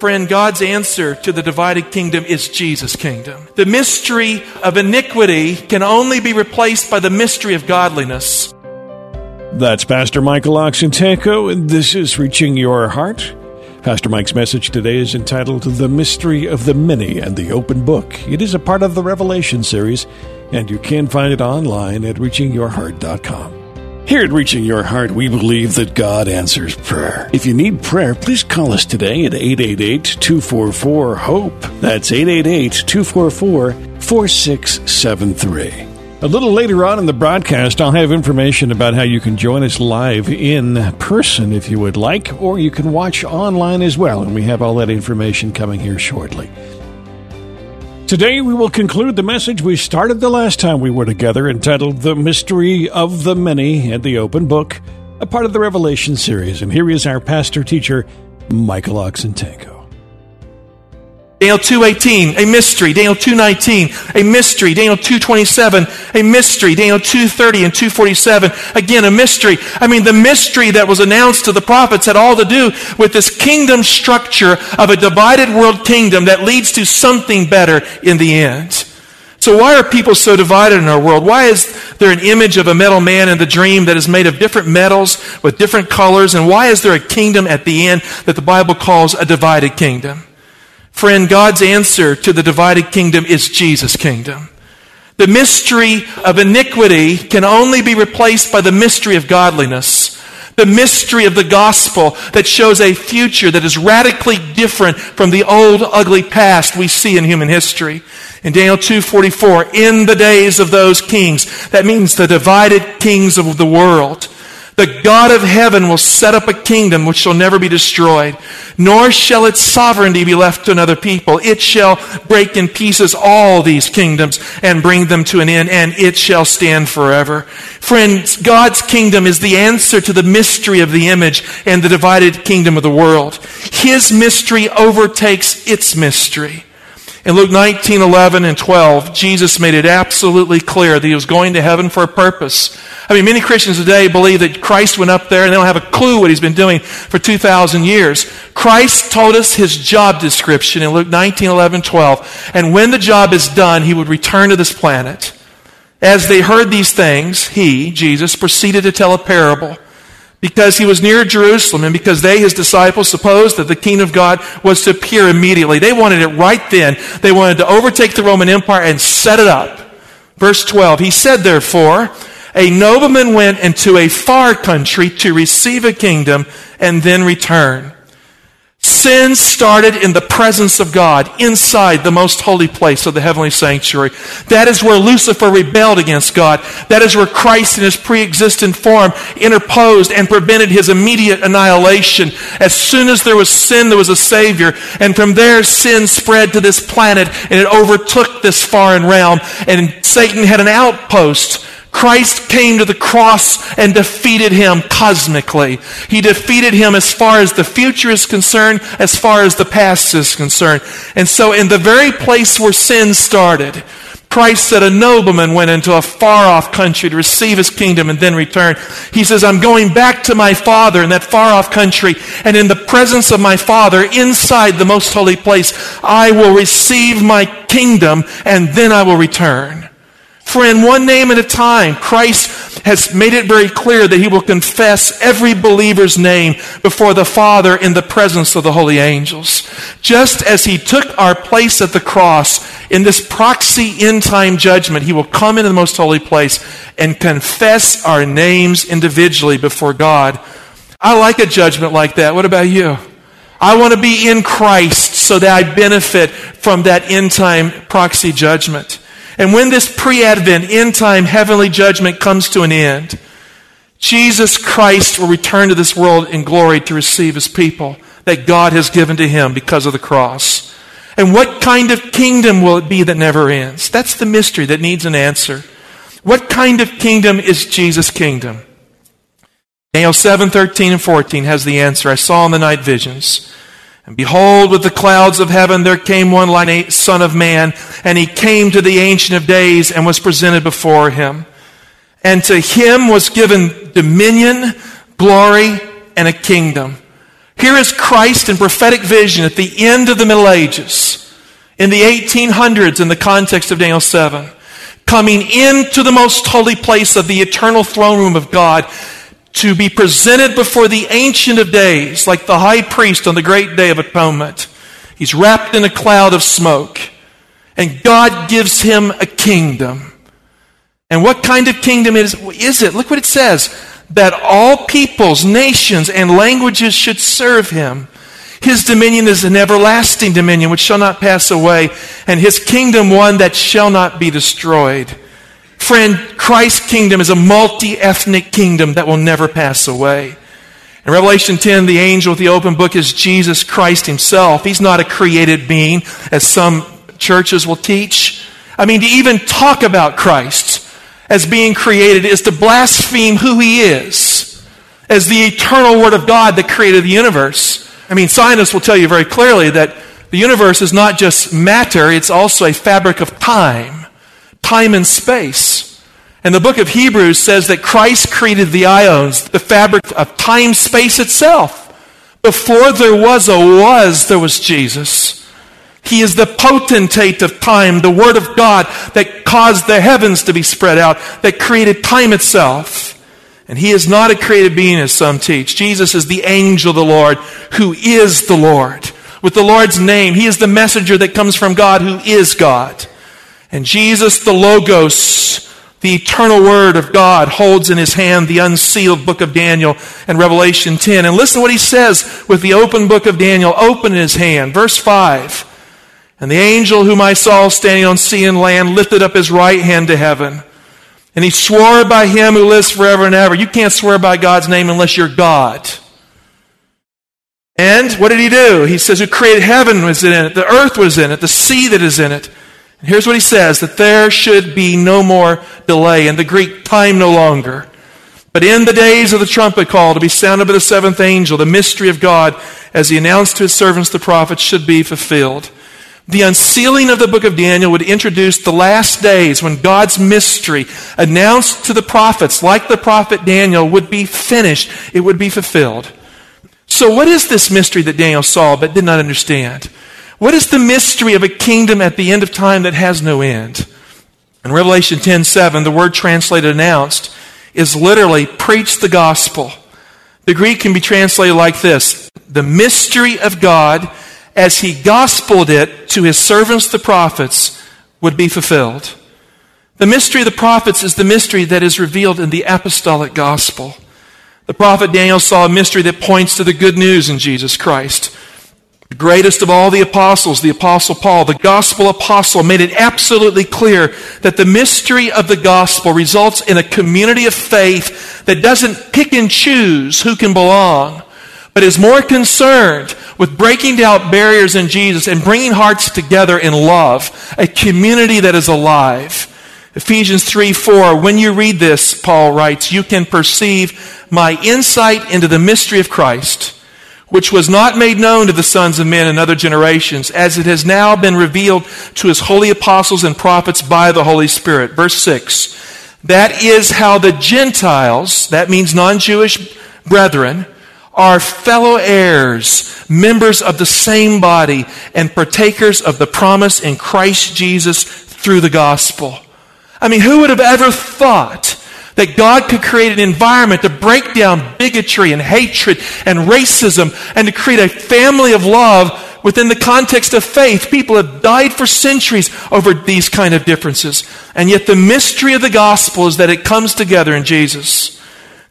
Friend, God's answer to the divided kingdom is Jesus' kingdom. The mystery of iniquity can only be replaced by the mystery of godliness. That's Pastor Michael Oxentenko, and this is Reaching Your Heart. Pastor Mike's message today is entitled The Mystery of the Many and the Open Book. It is a part of the Revelation series, and you can find it online at reachingyourheart.com. Here at Reaching Your Heart, we believe that God answers prayer. If you need prayer, please call us today at 888 244 HOPE. That's 888 244 4673. A little later on in the broadcast, I'll have information about how you can join us live in person if you would like, or you can watch online as well, and we have all that information coming here shortly. Today, we will conclude the message we started the last time we were together, entitled The Mystery of the Many and the Open Book, a part of the Revelation series. And here is our pastor teacher, Michael Oxentenko. Daniel 2.18, a mystery. Daniel 2.19, a mystery. Daniel 2.27, a mystery. Daniel 2.30 and 2.47, again, a mystery. I mean, the mystery that was announced to the prophets had all to do with this kingdom structure of a divided world kingdom that leads to something better in the end. So why are people so divided in our world? Why is there an image of a metal man in the dream that is made of different metals with different colors? And why is there a kingdom at the end that the Bible calls a divided kingdom? Friend, God's answer to the divided kingdom is Jesus' kingdom. The mystery of iniquity can only be replaced by the mystery of godliness. The mystery of the gospel that shows a future that is radically different from the old ugly past we see in human history. In Daniel 2:44, in the days of those kings, that means the divided kings of the world. The God of heaven will set up a kingdom which shall never be destroyed, nor shall its sovereignty be left to another people. It shall break in pieces all these kingdoms and bring them to an end, and it shall stand forever. Friends, God's kingdom is the answer to the mystery of the image and the divided kingdom of the world. His mystery overtakes its mystery. In Luke 19, 11, and 12, Jesus made it absolutely clear that he was going to heaven for a purpose. I mean, many Christians today believe that Christ went up there and they don't have a clue what he's been doing for 2,000 years. Christ told us his job description in Luke 19, 11, 12. And when the job is done, he would return to this planet. As they heard these things, he, Jesus, proceeded to tell a parable because he was near Jerusalem and because they, his disciples, supposed that the kingdom of God was to appear immediately. They wanted it right then. They wanted to overtake the Roman Empire and set it up. Verse 12, he said, therefore, a nobleman went into a far country to receive a kingdom and then return. Sin started in the presence of God, inside the most holy place of the heavenly sanctuary. That is where Lucifer rebelled against God. That is where Christ in his pre-existent form interposed and prevented his immediate annihilation. As soon as there was sin, there was a Savior. And from there, sin spread to this planet and it overtook this foreign realm. And Satan had an outpost Christ came to the cross and defeated him cosmically. He defeated him as far as the future is concerned, as far as the past is concerned. And so in the very place where sin started, Christ said a nobleman went into a far off country to receive his kingdom and then return. He says, I'm going back to my father in that far off country and in the presence of my father inside the most holy place, I will receive my kingdom and then I will return. Friend, one name at a time, Christ has made it very clear that he will confess every believer's name before the Father in the presence of the holy angels. Just as he took our place at the cross in this proxy end time judgment, he will come into the most holy place and confess our names individually before God. I like a judgment like that. What about you? I want to be in Christ so that I benefit from that end time proxy judgment. And when this pre Advent, end time, heavenly judgment comes to an end, Jesus Christ will return to this world in glory to receive his people. that God has given to him because of the cross. And what kind of kingdom will it be that never ends? That's the mystery that needs an answer. What kind of kingdom is Jesus' kingdom? Daniel 7, 13 and 14 has the answer. I saw in the night visions. And behold, with the clouds of heaven there came one like a son of man, and he came to the Ancient of Days and was presented before him. And to him was given dominion, glory, and a kingdom. Here is Christ in prophetic vision at the end of the Middle Ages, in the 1800s in the context of Daniel 7, coming into the most holy place of the eternal throne room of God to be presented before the Ancient of Days, like the high priest on the great day of atonement. He's wrapped in a cloud of smoke, and God gives him a kingdom. And what kind of kingdom is, is it? Look what it says that all peoples, nations, and languages should serve him. His dominion is an everlasting dominion which shall not pass away, and his kingdom one that shall not be destroyed. Friend, Christ's kingdom is a multi ethnic kingdom that will never pass away. In Revelation 10, the angel with the open book is Jesus Christ himself. He's not a created being, as some churches will teach. I mean, to even talk about Christ as being created is to blaspheme who he is as the eternal Word of God that created the universe. I mean, scientists will tell you very clearly that the universe is not just matter, it's also a fabric of time, time and space. And the book of Hebrews says that Christ created the ions, the fabric of time space itself. Before there was a was, there was Jesus. He is the potentate of time, the Word of God that caused the heavens to be spread out, that created time itself. And He is not a created being, as some teach. Jesus is the angel of the Lord, who is the Lord. With the Lord's name, He is the messenger that comes from God, who is God. And Jesus, the Logos, the eternal Word of God, holds in His hand the unsealed book of Daniel and Revelation 10. And listen to what He says with the open book of Daniel open in His hand. Verse 5. And the angel whom I saw standing on sea and land lifted up his right hand to heaven. And he swore by him who lives forever and ever. You can't swear by God's name unless you're God. And what did he do? He says, Who created heaven was in it, the earth was in it, the sea that is in it. And here's what he says that there should be no more delay. In the Greek, time no longer. But in the days of the trumpet call to be sounded by the seventh angel, the mystery of God, as he announced to his servants the prophets, should be fulfilled. The unsealing of the book of Daniel would introduce the last days when God's mystery announced to the prophets, like the prophet Daniel, would be finished. It would be fulfilled. So what is this mystery that Daniel saw but did not understand? What is the mystery of a kingdom at the end of time that has no end? In Revelation 10 7, the word translated announced is literally preach the gospel. The Greek can be translated like this the mystery of God as he gospeled it to his servants, the prophets, would be fulfilled. The mystery of the prophets is the mystery that is revealed in the apostolic gospel. The prophet Daniel saw a mystery that points to the good news in Jesus Christ. The greatest of all the apostles, the apostle Paul, the gospel apostle, made it absolutely clear that the mystery of the gospel results in a community of faith that doesn't pick and choose who can belong, but is more concerned with breaking down barriers in Jesus and bringing hearts together in love, a community that is alive. Ephesians 3 4, when you read this, Paul writes, you can perceive my insight into the mystery of Christ, which was not made known to the sons of men in other generations, as it has now been revealed to his holy apostles and prophets by the Holy Spirit. Verse 6. That is how the Gentiles, that means non Jewish brethren, are fellow heirs, members of the same body, and partakers of the promise in Christ Jesus through the gospel. I mean, who would have ever thought that God could create an environment to break down bigotry and hatred and racism and to create a family of love within the context of faith? People have died for centuries over these kind of differences. And yet the mystery of the gospel is that it comes together in Jesus.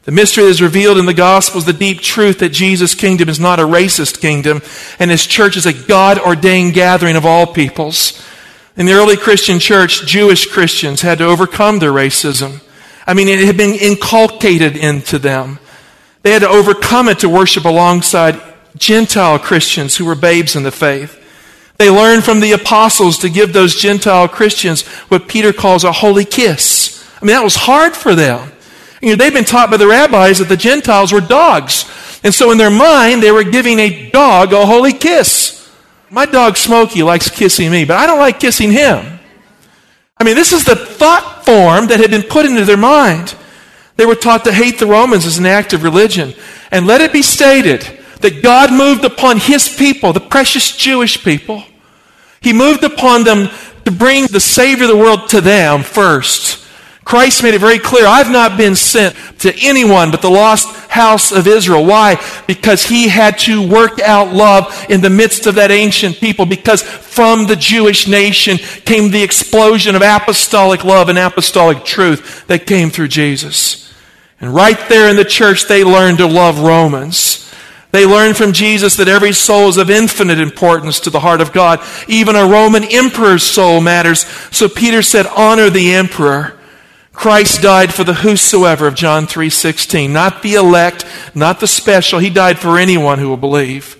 The mystery that is revealed in the gospel is the deep truth that Jesus' kingdom is not a racist kingdom, and his church is a God ordained gathering of all peoples. In the early Christian church, Jewish Christians had to overcome their racism. I mean, it had been inculcated into them. They had to overcome it to worship alongside Gentile Christians who were babes in the faith. They learned from the apostles to give those Gentile Christians what Peter calls a holy kiss. I mean, that was hard for them. You know, they've been taught by the rabbis that the Gentiles were dogs. And so in their mind, they were giving a dog a holy kiss. My dog Smokey likes kissing me, but I don't like kissing him. I mean, this is the thought form that had been put into their mind. They were taught to hate the Romans as an act of religion. And let it be stated that God moved upon his people, the precious Jewish people. He moved upon them to bring the Savior of the world to them first. Christ made it very clear I've not been sent to anyone but the lost house of Israel. Why? Because he had to work out love in the midst of that ancient people, because from the Jewish nation came the explosion of apostolic love and apostolic truth that came through Jesus. And right there in the church, they learned to love Romans. They learned from Jesus that every soul is of infinite importance to the heart of God. Even a Roman emperor's soul matters. So Peter said, honor the emperor. Christ died for the whosoever of John 3:16, not the elect, not the special. He died for anyone who will believe.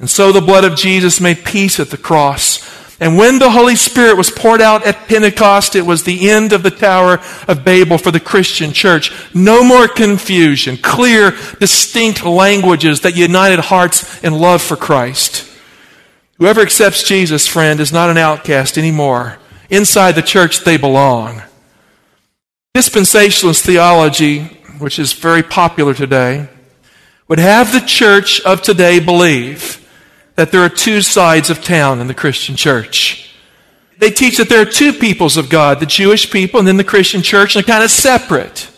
And so the blood of Jesus made peace at the cross. And when the Holy Spirit was poured out at Pentecost, it was the end of the Tower of Babel for the Christian church. No more confusion, clear, distinct languages that united hearts in love for Christ. Whoever accepts Jesus, friend, is not an outcast anymore. Inside the church, they belong. Dispensationalist theology, which is very popular today, would have the church of today believe that there are two sides of town in the Christian church. They teach that there are two peoples of God, the Jewish people and then the Christian church, and they're kind of separate.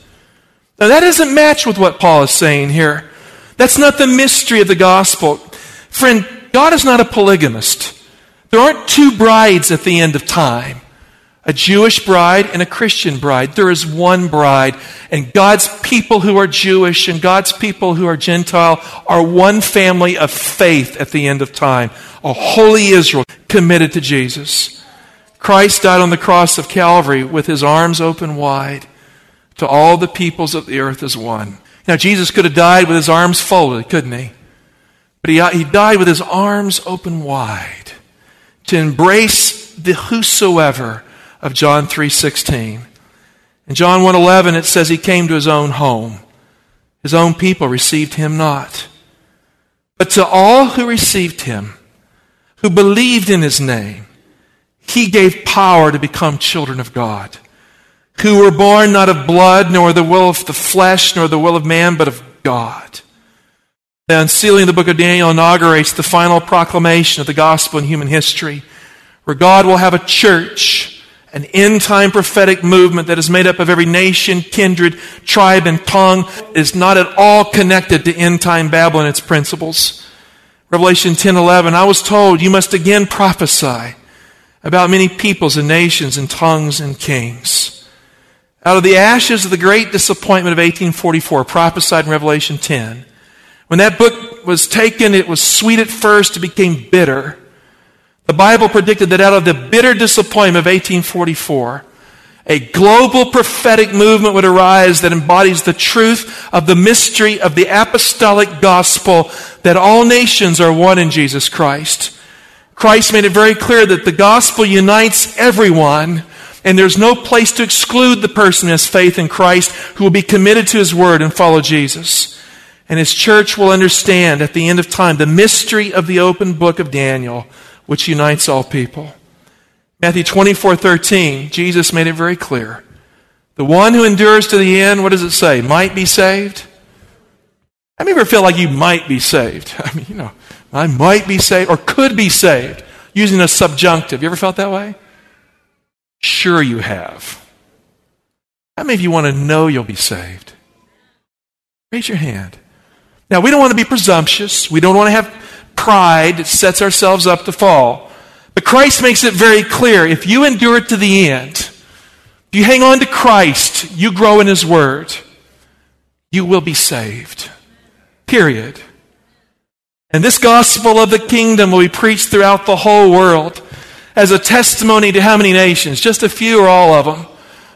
Now that doesn't match with what Paul is saying here. That's not the mystery of the gospel. Friend, God is not a polygamist. There aren't two brides at the end of time a Jewish bride and a Christian bride. There is one bride. And God's people who are Jewish and God's people who are Gentile are one family of faith at the end of time. A holy Israel committed to Jesus. Christ died on the cross of Calvary with his arms open wide to all the peoples of the earth as one. Now, Jesus could have died with his arms folded, couldn't he? But he, uh, he died with his arms open wide to embrace the whosoever of John 3:16. In John 1:11 it says he came to his own home. His own people received him not. But to all who received him, who believed in his name, he gave power to become children of God, who were born not of blood, nor the will of the flesh, nor the will of man, but of God. The unsealing of the book of Daniel inaugurates the final proclamation of the gospel in human history, where God will have a church an end time prophetic movement that is made up of every nation, kindred, tribe, and tongue is not at all connected to end time Babylon and its principles. Revelation 10 11, I was told you must again prophesy about many peoples and nations and tongues and kings. Out of the ashes of the great disappointment of 1844, prophesied in Revelation 10, when that book was taken, it was sweet at first, it became bitter. The Bible predicted that out of the bitter disappointment of 1844, a global prophetic movement would arise that embodies the truth of the mystery of the apostolic gospel that all nations are one in Jesus Christ. Christ made it very clear that the gospel unites everyone, and there's no place to exclude the person who has faith in Christ who will be committed to his word and follow Jesus. And his church will understand at the end of time the mystery of the open book of Daniel which unites all people. Matthew 24 13, Jesus made it very clear. The one who endures to the end, what does it say? Might be saved. How many ever feel like you might be saved? I mean, you know, I might be saved or could be saved using a subjunctive. You ever felt that way? Sure, you have. How many of you want to know you'll be saved? Raise your hand. Now, we don't want to be presumptuous. We don't want to have pride sets ourselves up to fall. But Christ makes it very clear if you endure to the end, if you hang on to Christ, you grow in His Word, you will be saved. Period. And this gospel of the kingdom will be preached throughout the whole world as a testimony to how many nations? Just a few or all of them?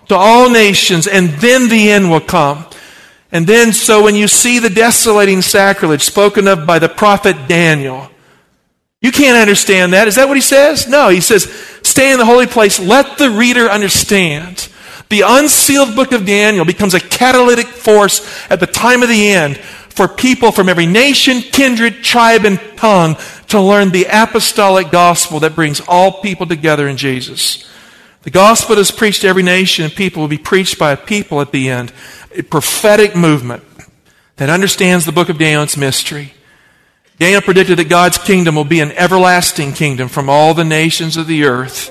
To all nations, and then the end will come. And then, so when you see the desolating sacrilege spoken of by the prophet Daniel, you can't understand that. Is that what he says? No, he says, stay in the holy place. Let the reader understand. The unsealed book of Daniel becomes a catalytic force at the time of the end for people from every nation, kindred, tribe, and tongue to learn the apostolic gospel that brings all people together in Jesus. The gospel is preached to every nation, and people will be preached by a people at the end. A prophetic movement that understands the book of Daniel's mystery. Daniel predicted that God's kingdom will be an everlasting kingdom from all the nations of the earth.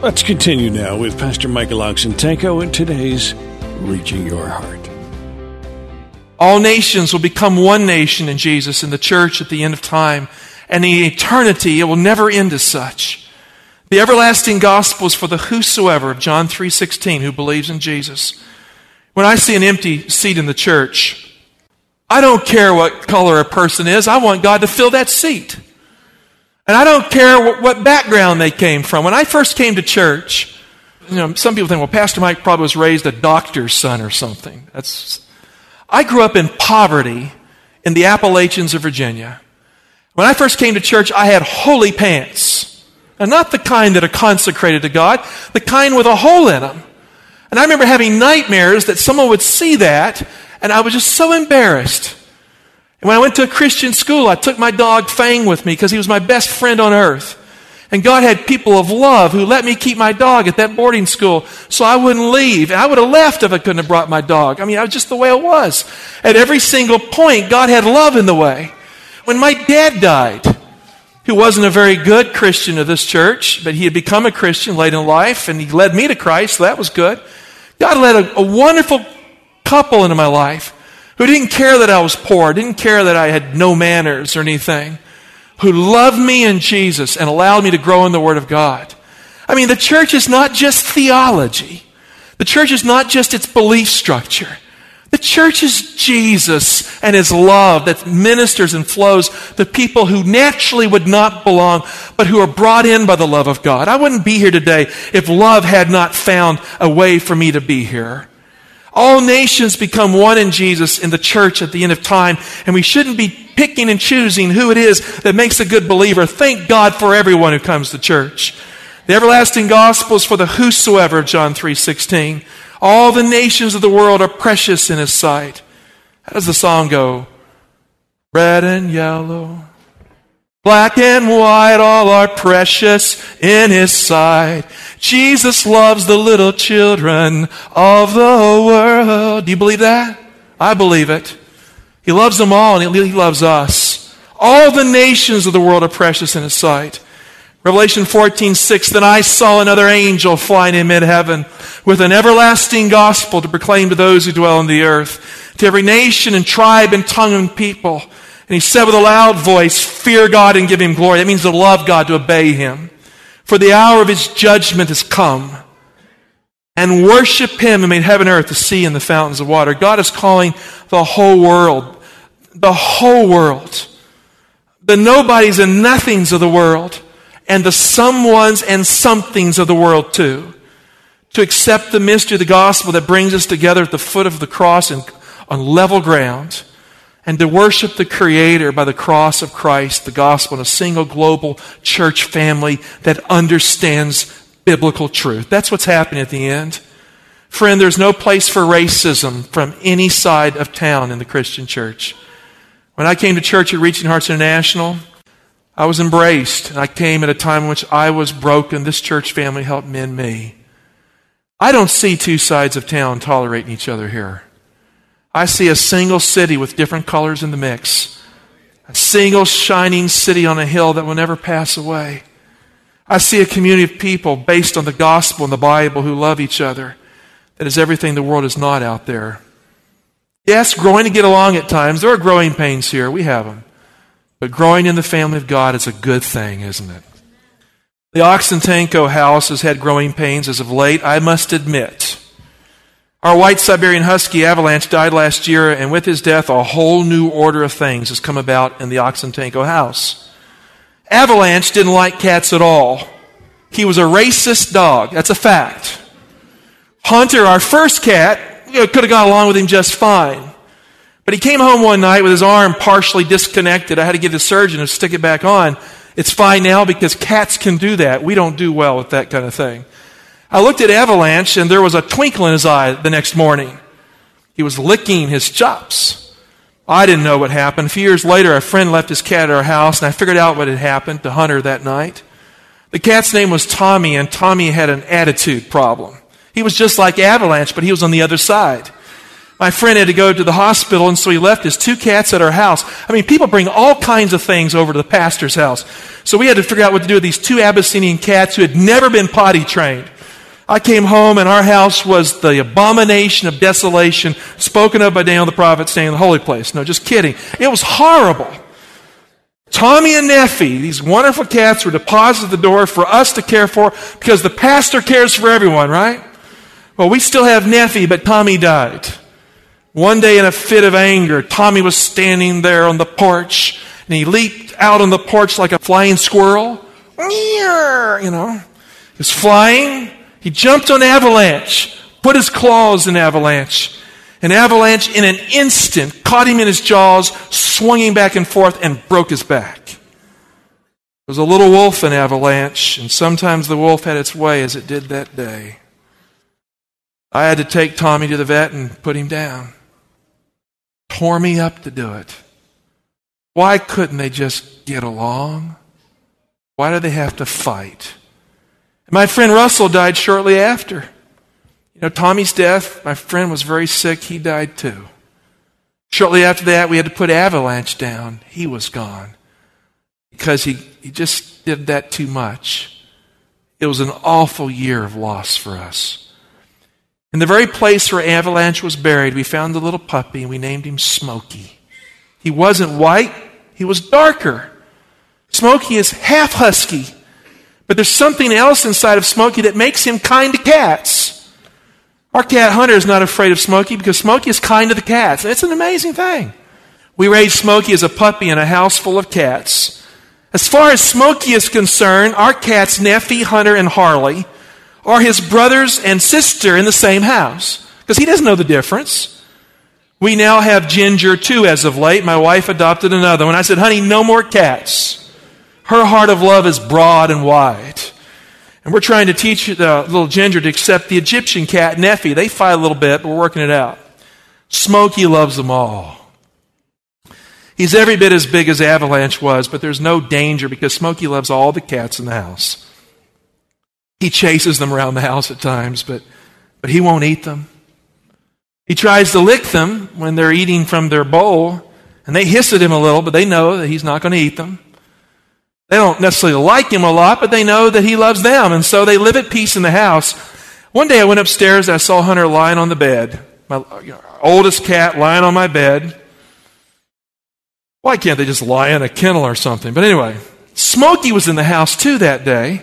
Let's continue now with Pastor Michael Oxentenko in today's Reaching Your Heart. All nations will become one nation in Jesus in the church at the end of time. And in eternity, it will never end as such. The everlasting gospel is for the whosoever of John 3.16 who believes in Jesus. When I see an empty seat in the church, I don't care what color a person is. I want God to fill that seat. And I don't care what, what, background they came from. When I first came to church, you know, some people think, well, Pastor Mike probably was raised a doctor's son or something. That's, I grew up in poverty in the Appalachians of Virginia. When I first came to church, I had holy pants. And not the kind that are consecrated to God, the kind with a hole in them. And I remember having nightmares that someone would see that, and I was just so embarrassed. And when I went to a Christian school, I took my dog Fang with me because he was my best friend on earth. And God had people of love who let me keep my dog at that boarding school so I wouldn't leave. I would have left if I couldn't have brought my dog. I mean, I was just the way it was. At every single point, God had love in the way. When my dad died, who wasn't a very good Christian of this church, but he had become a Christian late in life and he led me to Christ, so that was good. God led a, a wonderful couple into my life who didn't care that I was poor, didn't care that I had no manners or anything, who loved me in Jesus and allowed me to grow in the Word of God. I mean, the church is not just theology. The church is not just its belief structure. The church is Jesus and His love that ministers and flows to people who naturally would not belong, but who are brought in by the love of God. I wouldn't be here today if love had not found a way for me to be here. All nations become one in Jesus in the church at the end of time, and we shouldn't be picking and choosing who it is that makes a good believer. Thank God for everyone who comes to church. The everlasting gospel is for the whosoever John 3:16. All the nations of the world are precious in his sight. How does the song go? Red and yellow, Black and white, all are precious in his sight. Jesus loves the little children of the world. Do you believe that? I believe it. He loves them all and he loves us. All the nations of the world are precious in his sight. Revelation 14, 6, Then I saw another angel flying in mid-heaven with an everlasting gospel to proclaim to those who dwell on the earth, to every nation and tribe and tongue and people and he said with a loud voice, Fear God and give him glory. That means to love God, to obey him. For the hour of his judgment has come. And worship him who made heaven and earth, the sea and the fountains of water. God is calling the whole world, the whole world, the nobodies and nothings of the world, and the someones and somethings of the world too, to accept the mystery of the gospel that brings us together at the foot of the cross and on level ground and to worship the Creator by the cross of Christ, the gospel, in a single global church family that understands biblical truth. That's what's happening at the end. Friend, there's no place for racism from any side of town in the Christian church. When I came to church at Reaching Hearts International, I was embraced. And I came at a time in which I was broken. This church family helped mend me. I don't see two sides of town tolerating each other here. I see a single city with different colors in the mix. A single shining city on a hill that will never pass away. I see a community of people based on the gospel and the Bible who love each other. That is everything the world is not out there. Yes, growing to get along at times. There are growing pains here. We have them. But growing in the family of God is a good thing, isn't it? The Oxentenko house has had growing pains as of late, I must admit. Our white Siberian Husky Avalanche died last year, and with his death, a whole new order of things has come about in the Oxentenko house. Avalanche didn't like cats at all. He was a racist dog. That's a fact. Hunter, our first cat, could have got along with him just fine. But he came home one night with his arm partially disconnected. I had to get the surgeon to stick it back on. It's fine now because cats can do that. We don't do well with that kind of thing. I looked at Avalanche and there was a twinkle in his eye the next morning. He was licking his chops. I didn't know what happened. A few years later, a friend left his cat at our house and I figured out what had happened to Hunter that night. The cat's name was Tommy and Tommy had an attitude problem. He was just like Avalanche, but he was on the other side. My friend had to go to the hospital, and so he left his two cats at our house. I mean, people bring all kinds of things over to the pastor's house. So we had to figure out what to do with these two Abyssinian cats who had never been potty trained. I came home and our house was the abomination of desolation spoken of by Daniel the prophet staying in the holy place. No, just kidding. It was horrible. Tommy and Neffy, these wonderful cats, were deposited at the door for us to care for because the pastor cares for everyone, right? Well, we still have Neffy, but Tommy died. One day in a fit of anger, Tommy was standing there on the porch and he leaped out on the porch like a flying squirrel. You know, he was flying he jumped on Avalanche, put his claws in Avalanche. And Avalanche, in an instant, caught him in his jaws, swung him back and forth, and broke his back. There was a little wolf in Avalanche, and sometimes the wolf had its way as it did that day. I had to take Tommy to the vet and put him down. Tore me up to do it. Why couldn't they just get along? Why do they have to fight? My friend Russell died shortly after. You know, Tommy's death, my friend was very sick. He died too. Shortly after that, we had to put Avalanche down. He was gone because he, he just did that too much. It was an awful year of loss for us. In the very place where Avalanche was buried, we found a little puppy and we named him Smokey. He wasn't white, he was darker. Smokey is half husky, but there's something else inside of Smokey that makes him kind to cats. Our cat Hunter is not afraid of Smokey because Smokey is kind to the cats. It's an amazing thing. We raised Smokey as a puppy in a house full of cats. As far as Smokey is concerned, our cats, Neffy, Hunter, and Harley, are his brothers and sister in the same house because he doesn't know the difference. We now have Ginger too as of late. My wife adopted another one. I said, honey, no more cats. Her heart of love is broad and wide. And we're trying to teach the little ginger to accept the Egyptian cat, Neffy. They fight a little bit, but we're working it out. Smokey loves them all. He's every bit as big as Avalanche was, but there's no danger because Smokey loves all the cats in the house. He chases them around the house at times, but, but he won't eat them. He tries to lick them when they're eating from their bowl, and they hiss at him a little, but they know that he's not going to eat them. They don't necessarily like him a lot, but they know that he loves them, and so they live at peace in the house. One day I went upstairs and I saw Hunter lying on the bed, my oldest cat lying on my bed. Why can't they just lie in a kennel or something? But anyway, Smokey was in the house too that day.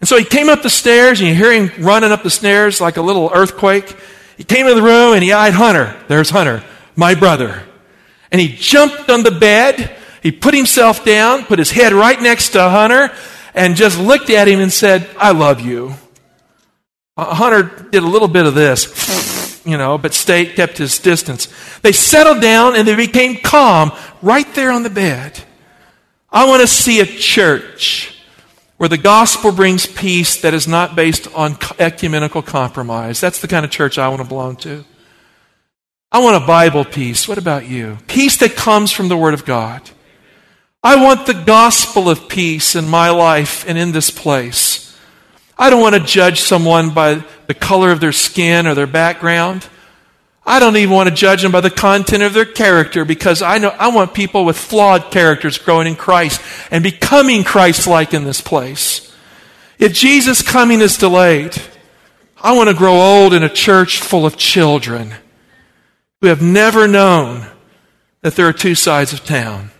And so he came up the stairs, and you hear him running up the stairs like a little earthquake. He came into the room and he eyed Hunter. There's Hunter, my brother. And he jumped on the bed he put himself down, put his head right next to Hunter, and just looked at him and said, I love you. Uh, Hunter did a little bit of this, you know, but stayed, kept his distance. They settled down and they became calm right there on the bed. I want to see a church where the gospel brings peace that is not based on ecumenical compromise. That's the kind of church I want to belong to. I want a Bible peace. What about you? Peace that comes from the Word of God. I want the gospel of peace in my life and in this place. I don't want to judge someone by the color of their skin or their background. I don't even want to judge them by the content of their character because I know I want people with flawed characters growing in Christ and becoming Christ like in this place. If Jesus' coming is delayed, I want to grow old in a church full of children who have never known that there are two sides of town.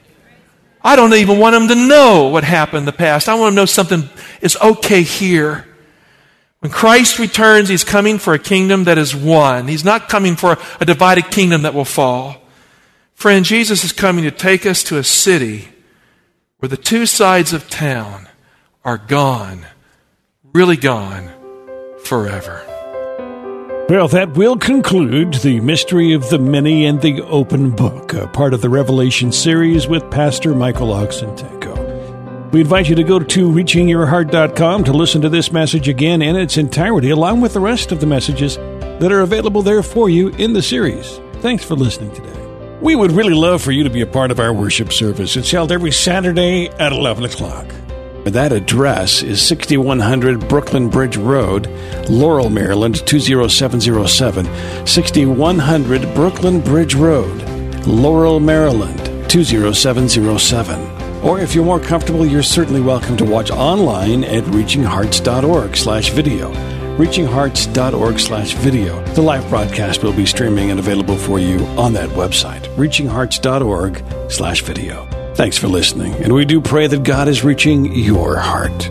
I don't even want them to know what happened in the past. I want them to know something is okay here. When Christ returns, He's coming for a kingdom that is one. He's not coming for a divided kingdom that will fall. Friend, Jesus is coming to take us to a city where the two sides of town are gone, really gone, forever. Well, that will conclude the mystery of the many and the open book, a part of the Revelation series with Pastor Michael Oxentenko. We invite you to go to reachingyourheart.com to listen to this message again in its entirety, along with the rest of the messages that are available there for you in the series. Thanks for listening today. We would really love for you to be a part of our worship service. It's held every Saturday at 11 o'clock. That address is 6100 Brooklyn Bridge Road, Laurel, Maryland 20707. 6100 Brooklyn Bridge Road, Laurel, Maryland 20707. Or if you're more comfortable, you're certainly welcome to watch online at reachinghearts.org slash video. reachinghearts.org slash video. The live broadcast will be streaming and available for you on that website, reachinghearts.org slash video. Thanks for listening, and we do pray that God is reaching your heart.